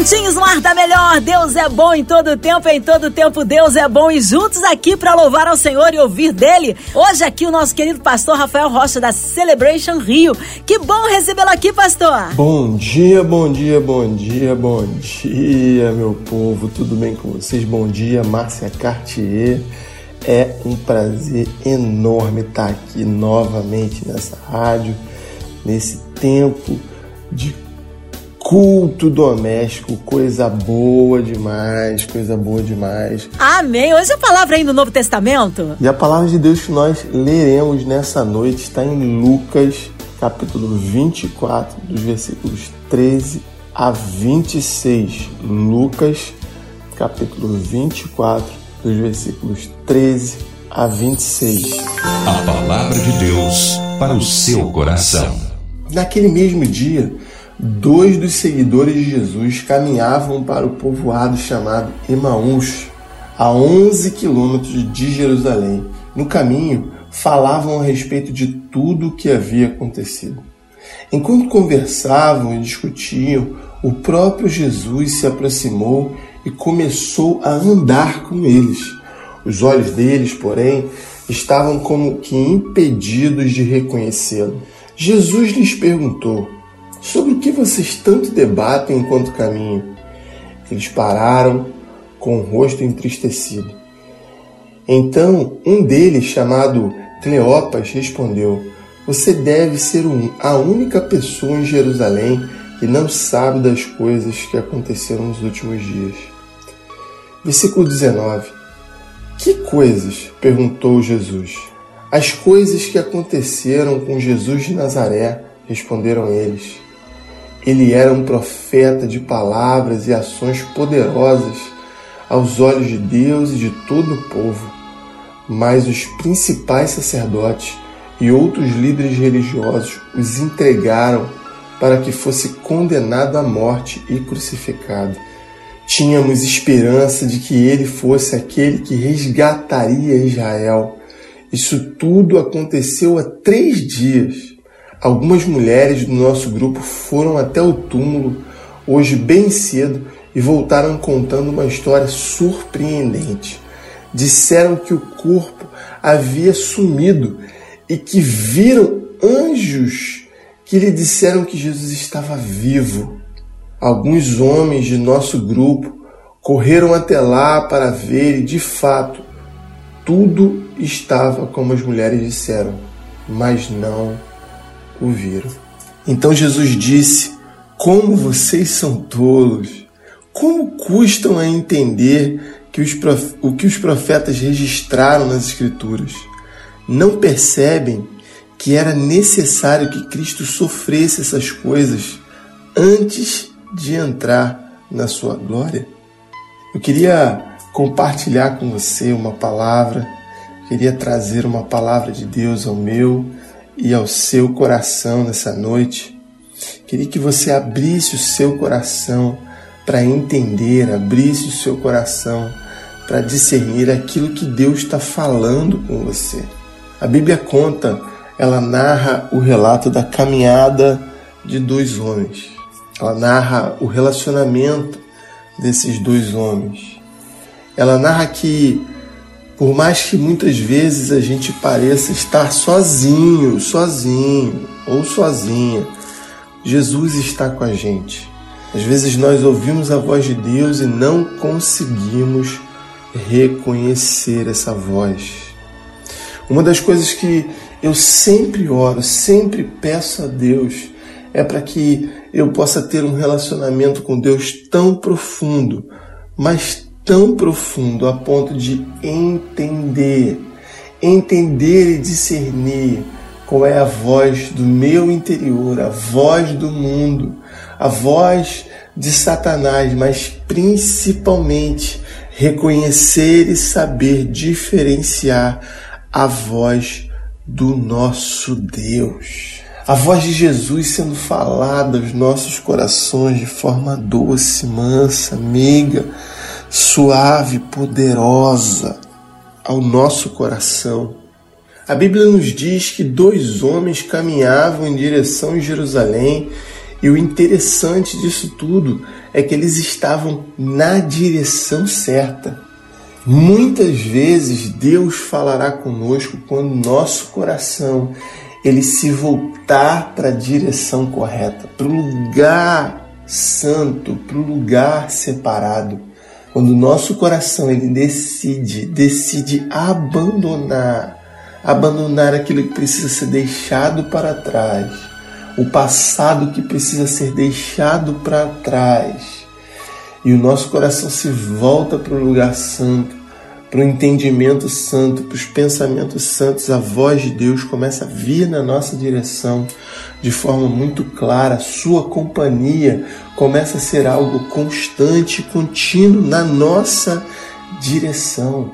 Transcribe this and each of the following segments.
Juntinhos no ar da melhor, Deus é bom em todo tempo, em todo tempo Deus é bom e juntos aqui para louvar ao Senhor e ouvir dele. Hoje aqui o nosso querido pastor Rafael Rocha da Celebration Rio. Que bom recebê-lo aqui, pastor. Bom dia, bom dia, bom dia, bom dia, meu povo. Tudo bem com vocês? Bom dia, Márcia Cartier. É um prazer enorme estar aqui novamente nessa rádio, nesse tempo de culto doméstico, coisa boa demais, coisa boa demais. Amém. Hoje a palavra aí no Novo Testamento. E a palavra de Deus que nós leremos nessa noite está em Lucas, capítulo 24, dos versículos 13 a 26. Lucas, capítulo 24, dos versículos 13 a 26. A palavra de Deus para o seu coração. Naquele mesmo dia, dois dos seguidores de Jesus caminhavam para o povoado chamado Emaús, a 11 quilômetros de Jerusalém. No caminho, falavam a respeito de tudo o que havia acontecido. Enquanto conversavam e discutiam, o próprio Jesus se aproximou e começou a andar com eles. Os olhos deles, porém, estavam como que impedidos de reconhecê-lo. Jesus lhes perguntou: Sobre o que vocês tanto debatem enquanto caminham? Eles pararam com o rosto entristecido. Então um deles, chamado Cleopas, respondeu: Você deve ser a única pessoa em Jerusalém que não sabe das coisas que aconteceram nos últimos dias. Versículo 19: Que coisas? perguntou Jesus. As coisas que aconteceram com Jesus de Nazaré, responderam eles. Ele era um profeta de palavras e ações poderosas aos olhos de Deus e de todo o povo. Mas os principais sacerdotes e outros líderes religiosos os entregaram para que fosse condenado à morte e crucificado. Tínhamos esperança de que ele fosse aquele que resgataria Israel. Isso tudo aconteceu há três dias. Algumas mulheres do nosso grupo foram até o túmulo hoje bem cedo e voltaram contando uma história surpreendente. Disseram que o corpo havia sumido e que viram anjos que lhe disseram que Jesus estava vivo. Alguns homens de nosso grupo correram até lá para ver e, de fato, tudo estava como as mulheres disseram, mas não o viram. Então Jesus disse: Como vocês são tolos! Como custam a entender que os o que os profetas registraram nas Escrituras? Não percebem que era necessário que Cristo sofresse essas coisas antes de entrar na sua glória? Eu queria compartilhar com você uma palavra, queria trazer uma palavra de Deus ao meu e ao seu coração nessa noite. Queria que você abrisse o seu coração para entender, abrisse o seu coração para discernir aquilo que Deus está falando com você. A Bíblia conta, ela narra o relato da caminhada de dois homens. Ela narra o relacionamento desses dois homens. Ela narra que por mais que muitas vezes a gente pareça estar sozinho, sozinho ou sozinha, Jesus está com a gente. Às vezes nós ouvimos a voz de Deus e não conseguimos reconhecer essa voz. Uma das coisas que eu sempre oro, sempre peço a Deus é para que eu possa ter um relacionamento com Deus tão profundo, mas tão profundo a ponto de entender, entender e discernir qual é a voz do meu interior, a voz do mundo, a voz de Satanás, mas principalmente reconhecer e saber diferenciar a voz do nosso Deus. A voz de Jesus sendo falada aos nossos corações de forma doce, mansa, meiga, suave, poderosa ao nosso coração. A Bíblia nos diz que dois homens caminhavam em direção a Jerusalém e o interessante disso tudo é que eles estavam na direção certa. Muitas vezes Deus falará conosco quando nosso coração ele se voltar para a direção correta, para o lugar santo, para o lugar separado. Quando o nosso coração ele decide, decide abandonar, abandonar aquilo que precisa ser deixado para trás, o passado que precisa ser deixado para trás, e o nosso coração se volta para o lugar santo, para o entendimento santo, para os pensamentos santos, a voz de Deus começa a vir na nossa direção de forma muito clara. Sua companhia começa a ser algo constante, contínuo na nossa direção.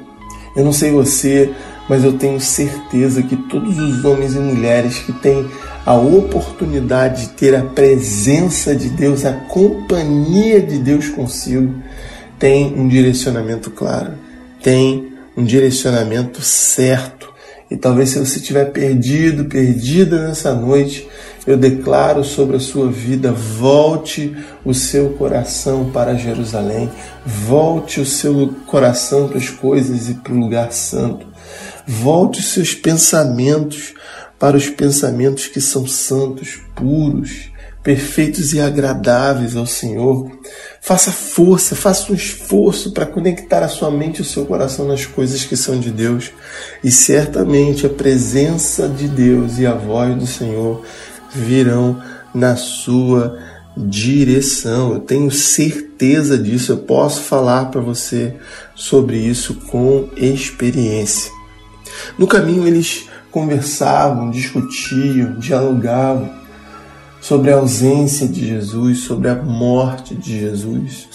Eu não sei você, mas eu tenho certeza que todos os homens e mulheres que têm a oportunidade de ter a presença de Deus, a companhia de Deus consigo, têm um direcionamento claro tem um direcionamento certo. E talvez se você estiver perdido, perdida nessa noite, eu declaro sobre a sua vida: volte o seu coração para Jerusalém, volte o seu coração para as coisas e para o lugar santo, volte os seus pensamentos para os pensamentos que são santos, puros, perfeitos e agradáveis ao Senhor. Faça força, faça um esforço para conectar a sua mente e o seu coração nas coisas que são de Deus. E certamente a presença de Deus e a voz do Senhor virão na sua direção. Eu tenho certeza disso, eu posso falar para você sobre isso com experiência. No caminho eles conversavam, discutiam, dialogavam sobre a ausência de Jesus, sobre a morte de Jesus,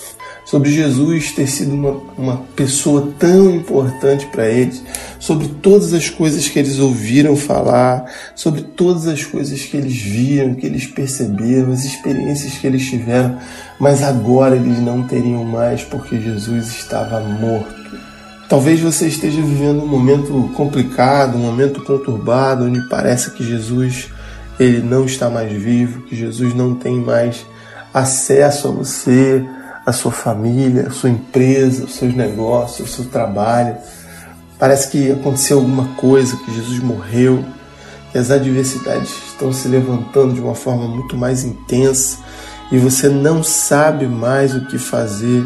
sobre Jesus ter sido uma, uma pessoa tão importante para eles, sobre todas as coisas que eles ouviram falar, sobre todas as coisas que eles viram, que eles perceberam, as experiências que eles tiveram, mas agora eles não teriam mais porque Jesus estava morto. Talvez você esteja vivendo um momento complicado, um momento conturbado, onde parece que Jesus ele não está mais vivo, que Jesus não tem mais acesso a você, a sua família, a sua empresa, os seus negócios, o seu trabalho. Parece que aconteceu alguma coisa, que Jesus morreu, que as adversidades estão se levantando de uma forma muito mais intensa e você não sabe mais o que fazer.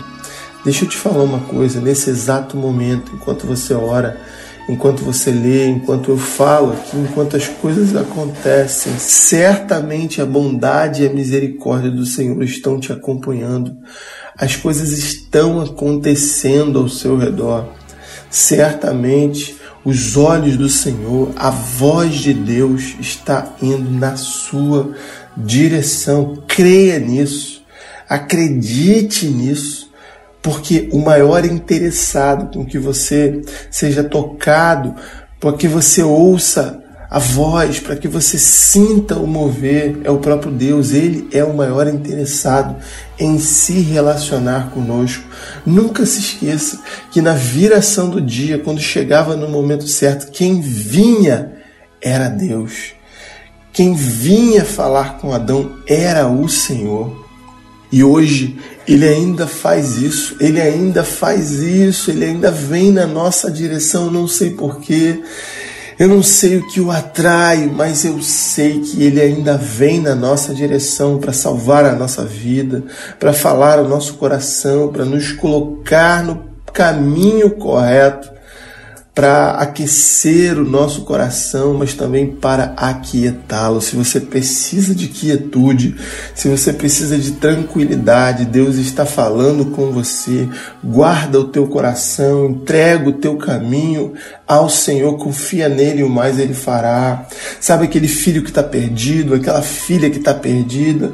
Deixa eu te falar uma coisa, nesse exato momento, enquanto você ora, enquanto você lê, enquanto eu falo aqui, enquanto as coisas acontecem, certamente a bondade e a misericórdia do Senhor estão te acompanhando. As coisas estão acontecendo ao seu redor. Certamente os olhos do Senhor, a voz de Deus está indo na sua direção. Creia nisso. Acredite nisso porque o maior interessado com que você seja tocado, para que você ouça a voz, para que você sinta o mover, é o próprio Deus. Ele é o maior interessado em se relacionar conosco. Nunca se esqueça que na viração do dia, quando chegava no momento certo, quem vinha era Deus. Quem vinha falar com Adão era o Senhor. E hoje ele ainda faz isso, ele ainda faz isso, ele ainda vem na nossa direção, não sei porquê, eu não sei o que o atrai, mas eu sei que ele ainda vem na nossa direção para salvar a nossa vida, para falar ao nosso coração, para nos colocar no caminho correto para aquecer o nosso coração, mas também para aquietá-lo. Se você precisa de quietude, se você precisa de tranquilidade, Deus está falando com você. Guarda o teu coração, entrega o teu caminho ao Senhor, confia nele o mais ele fará. Sabe aquele filho que está perdido, aquela filha que está perdida,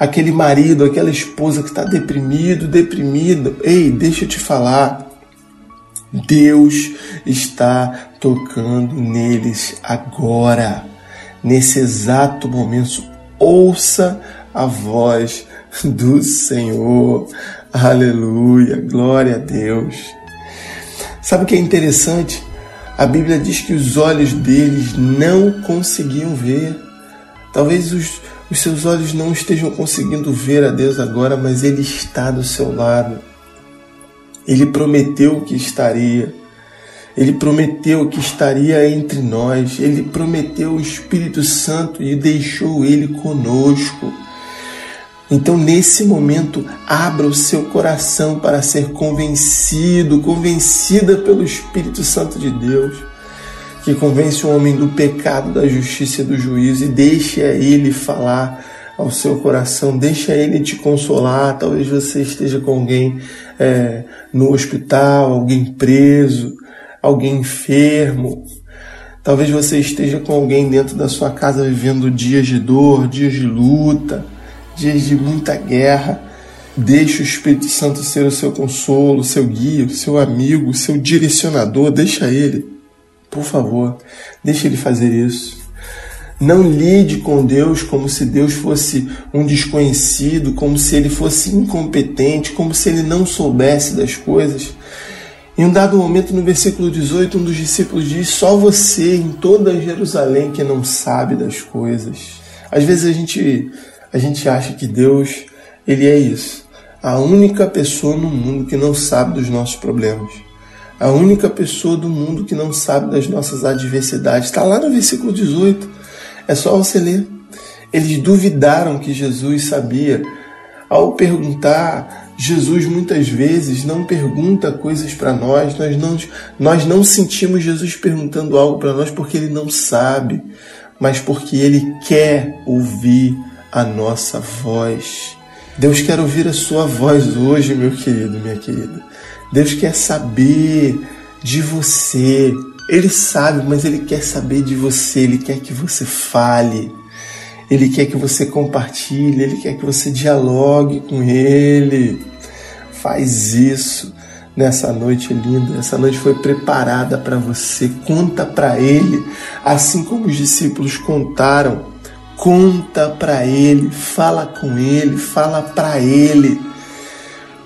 aquele marido, aquela esposa que está deprimido, deprimido. Ei, deixa eu te falar. Deus está tocando neles agora, nesse exato momento. Ouça a voz do Senhor. Aleluia, glória a Deus. Sabe o que é interessante? A Bíblia diz que os olhos deles não conseguiam ver. Talvez os, os seus olhos não estejam conseguindo ver a Deus agora, mas Ele está do seu lado. Ele prometeu que estaria. Ele prometeu que estaria entre nós. Ele prometeu o Espírito Santo e deixou ele conosco. Então, nesse momento, abra o seu coração para ser convencido, convencida pelo Espírito Santo de Deus, que convence o homem do pecado, da justiça e do juízo, e deixe a ele falar ao seu coração, deixa ele te consolar. Talvez você esteja com alguém é, no hospital, alguém preso, alguém enfermo. Talvez você esteja com alguém dentro da sua casa vivendo dias de dor, dias de luta, dias de muita guerra. Deixe o Espírito Santo ser o seu consolo, seu guia, seu amigo, seu direcionador. Deixa ele, por favor, deixa ele fazer isso. Não lide com Deus como se Deus fosse um desconhecido, como se ele fosse incompetente, como se ele não soubesse das coisas. Em um dado momento, no versículo 18, um dos discípulos diz: Só você em toda Jerusalém que não sabe das coisas. Às vezes a gente, a gente acha que Deus, ele é isso. A única pessoa no mundo que não sabe dos nossos problemas. A única pessoa do mundo que não sabe das nossas adversidades. Está lá no versículo 18. É só você ler. Eles duvidaram que Jesus sabia. Ao perguntar Jesus muitas vezes não pergunta coisas para nós, nós não, nós não sentimos Jesus perguntando algo para nós porque ele não sabe, mas porque ele quer ouvir a nossa voz. Deus quer ouvir a sua voz hoje, meu querido, minha querida. Deus quer saber de você. Ele sabe, mas ele quer saber de você, ele quer que você fale. Ele quer que você compartilhe, ele quer que você dialogue com ele. Faz isso nessa noite linda. Essa noite foi preparada para você. Conta para ele, assim como os discípulos contaram. Conta para ele, fala com ele, fala para ele.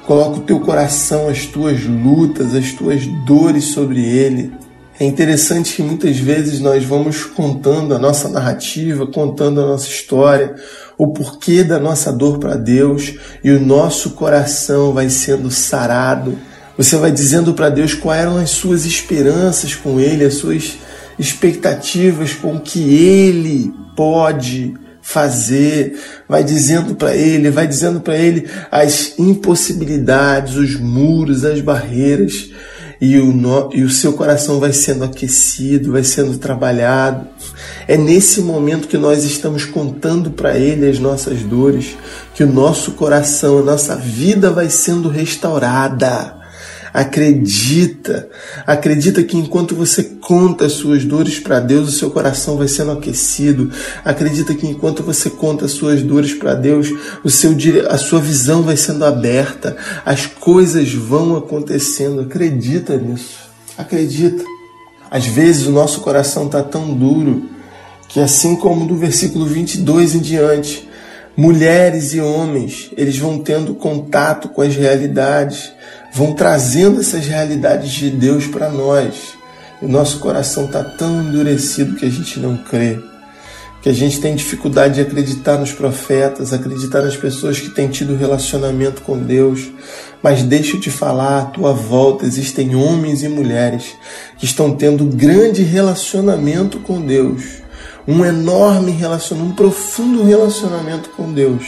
Coloca o teu coração, as tuas lutas, as tuas dores sobre ele. É interessante que muitas vezes nós vamos contando a nossa narrativa, contando a nossa história, o porquê da nossa dor para Deus e o nosso coração vai sendo sarado. Você vai dizendo para Deus quais eram as suas esperanças com Ele, as suas expectativas com o que Ele pode fazer, vai dizendo para ele, vai dizendo para ele as impossibilidades, os muros, as barreiras, e o, no, e o seu coração vai sendo aquecido, vai sendo trabalhado. É nesse momento que nós estamos contando para Ele as nossas dores, que o nosso coração, a nossa vida vai sendo restaurada. Acredita, acredita que enquanto você conta as suas dores para Deus, o seu coração vai sendo aquecido. Acredita que enquanto você conta as suas dores para Deus, o seu a sua visão vai sendo aberta, as coisas vão acontecendo. Acredita nisso. Acredita. Às vezes o nosso coração está tão duro que assim como do versículo 22 em diante, mulheres e homens, eles vão tendo contato com as realidades vão trazendo essas realidades de Deus para nós. o nosso coração está tão endurecido que a gente não crê, que a gente tem dificuldade de acreditar nos profetas, acreditar nas pessoas que têm tido relacionamento com Deus. Mas deixa eu te falar, à tua volta existem homens e mulheres que estão tendo grande relacionamento com Deus, um enorme relacionamento, um profundo relacionamento com Deus,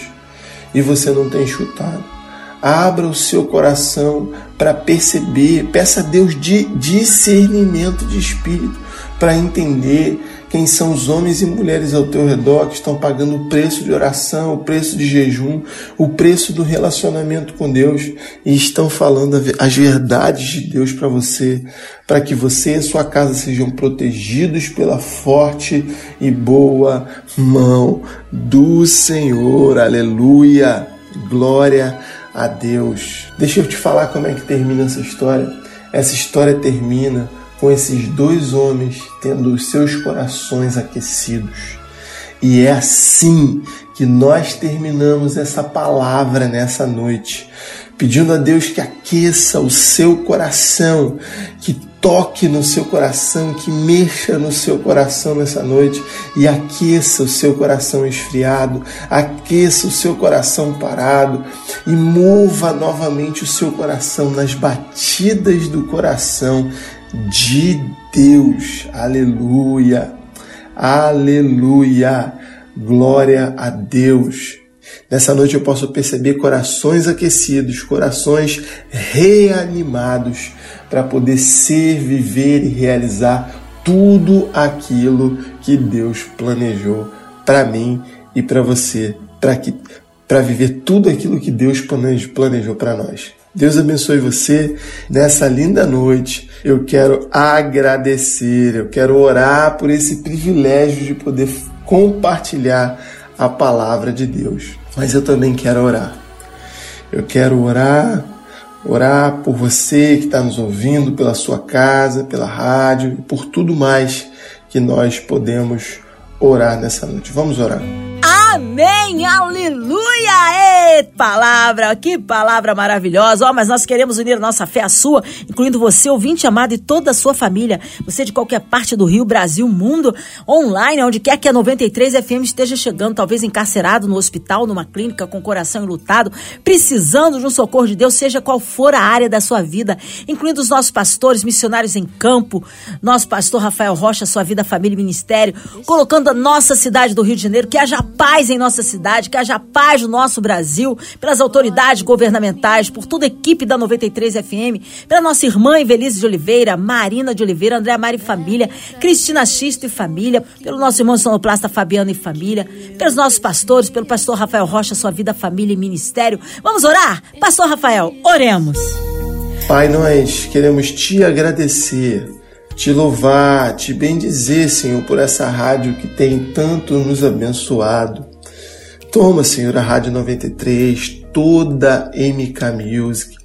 e você não tem chutado abra o seu coração para perceber, peça a Deus de discernimento de espírito para entender quem são os homens e mulheres ao teu redor que estão pagando o preço de oração, o preço de jejum, o preço do relacionamento com Deus e estão falando as verdades de Deus para você, para que você e sua casa sejam protegidos pela forte e boa mão do Senhor. Aleluia! Glória a Deus. Deixa eu te falar como é que termina essa história. Essa história termina com esses dois homens tendo os seus corações aquecidos. E é assim que nós terminamos essa palavra nessa noite, pedindo a Deus que aqueça o seu coração, que toque no seu coração, que mexa no seu coração nessa noite e aqueça o seu coração esfriado, aqueça o seu coração parado e mova novamente o seu coração nas batidas do coração de Deus. Aleluia! Aleluia! Glória a Deus! Nessa noite eu posso perceber corações aquecidos, corações reanimados para poder ser, viver e realizar tudo aquilo que Deus planejou para mim e para você, para que para viver tudo aquilo que Deus planejou para nós. Deus abençoe você nessa linda noite. Eu quero agradecer, eu quero orar por esse privilégio de poder compartilhar a palavra de Deus. Mas eu também quero orar. Eu quero orar, orar por você que está nos ouvindo, pela sua casa, pela rádio e por tudo mais que nós podemos orar nessa noite. Vamos orar. Amém, aleluia! E palavra, que palavra maravilhosa! Ó, oh, mas nós queremos unir nossa fé à sua, incluindo você, ouvinte amado, e toda a sua família. Você de qualquer parte do Rio, Brasil, mundo, online, onde quer que a 93 FM esteja chegando, talvez encarcerado no hospital, numa clínica, com coração enlutado, precisando de um socorro de Deus, seja qual for a área da sua vida, incluindo os nossos pastores, missionários em campo, nosso pastor Rafael Rocha, sua vida, família e ministério, colocando a nossa cidade do Rio de Janeiro, que haja paz em nossa cidade, que haja paz no nosso Brasil, pelas autoridades governamentais, por toda a equipe da 93 FM, pela nossa irmã Evelise de Oliveira, Marina de Oliveira, André Mari família, Cristina Xisto e família, pelo nosso irmão sonoplasta Fabiano e família, pelos nossos pastores, pelo pastor Rafael Rocha, sua vida, família e ministério. Vamos orar? Pastor Rafael, oremos. Pai, nós queremos te agradecer te louvar, te bendizer, Senhor, por essa rádio que tem tanto nos abençoado. Toma, Senhor, a Rádio 93, toda MK Music.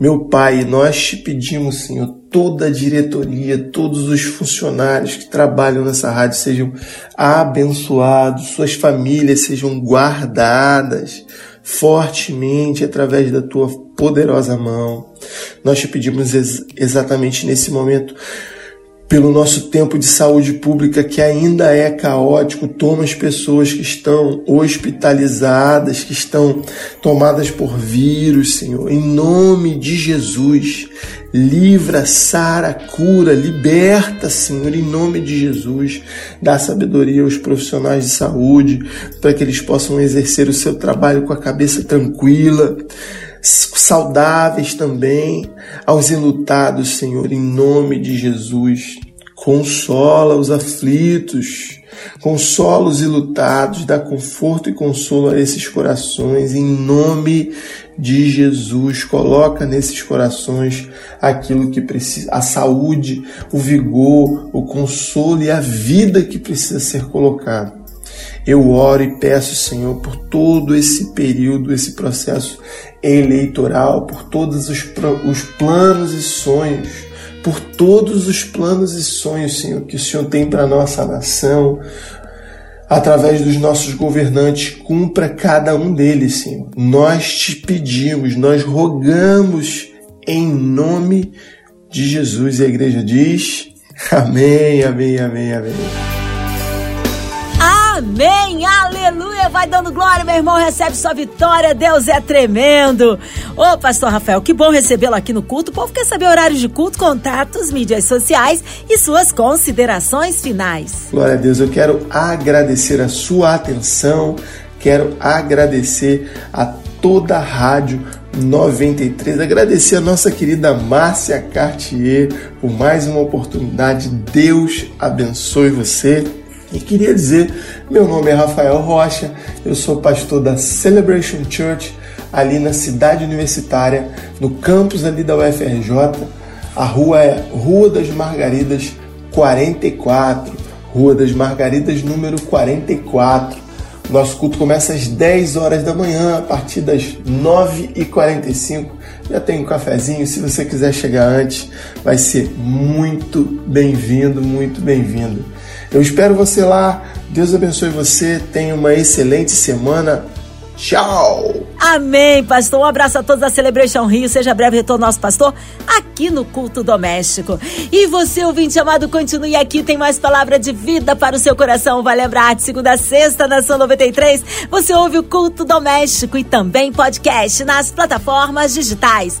Meu Pai, nós te pedimos, Senhor, toda a diretoria, todos os funcionários que trabalham nessa rádio sejam abençoados, suas famílias sejam guardadas fortemente através da tua poderosa mão. Nós te pedimos ex exatamente nesse momento pelo nosso tempo de saúde pública que ainda é caótico, toma as pessoas que estão hospitalizadas, que estão tomadas por vírus, Senhor, em nome de Jesus. Livra, sara, cura, liberta, Senhor, em nome de Jesus. Dá sabedoria aos profissionais de saúde para que eles possam exercer o seu trabalho com a cabeça tranquila saudáveis também, aos enlutados, Senhor, em nome de Jesus. Consola os aflitos, consola os ilutados, dá conforto e consolo a esses corações, em nome de Jesus. Coloca nesses corações aquilo que precisa, a saúde, o vigor, o consolo e a vida que precisa ser colocado. Eu oro e peço, Senhor, por todo esse período, esse processo eleitoral, por todos os, os planos e sonhos, por todos os planos e sonhos, Senhor, que o Senhor tem para a nossa nação, através dos nossos governantes, cumpra cada um deles, Senhor. Nós te pedimos, nós rogamos em nome de Jesus. E a igreja diz: Amém, amém, amém, amém. Amém, aleluia, vai dando glória, meu irmão, recebe sua vitória, Deus é tremendo. Ô, pastor Rafael, que bom recebê-lo aqui no culto. O povo quer saber horários de culto, contatos, mídias sociais e suas considerações finais. Glória a Deus, eu quero agradecer a sua atenção, quero agradecer a toda a rádio 93. Agradecer a nossa querida Márcia Cartier por mais uma oportunidade. Deus abençoe você. E queria dizer, meu nome é Rafael Rocha, eu sou pastor da Celebration Church ali na cidade universitária, no campus ali da UFRJ. A rua é Rua das Margaridas 44, Rua das Margaridas número 44. Nosso culto começa às 10 horas da manhã, a partir das 9h45. Já tem um cafezinho, se você quiser chegar antes, vai ser muito bem-vindo, muito bem-vindo. Eu espero você lá Deus abençoe você, tenha uma excelente semana. Tchau! Amém, pastor. Um abraço a todos da Celebration Rio. Seja breve retorno nosso pastor aqui no culto doméstico. E você, ouvinte amado, continue aqui. Tem mais palavra de vida para o seu coração. Vai lembrar de segunda a sexta, Nação 93. Você ouve o culto doméstico e também podcast nas plataformas digitais.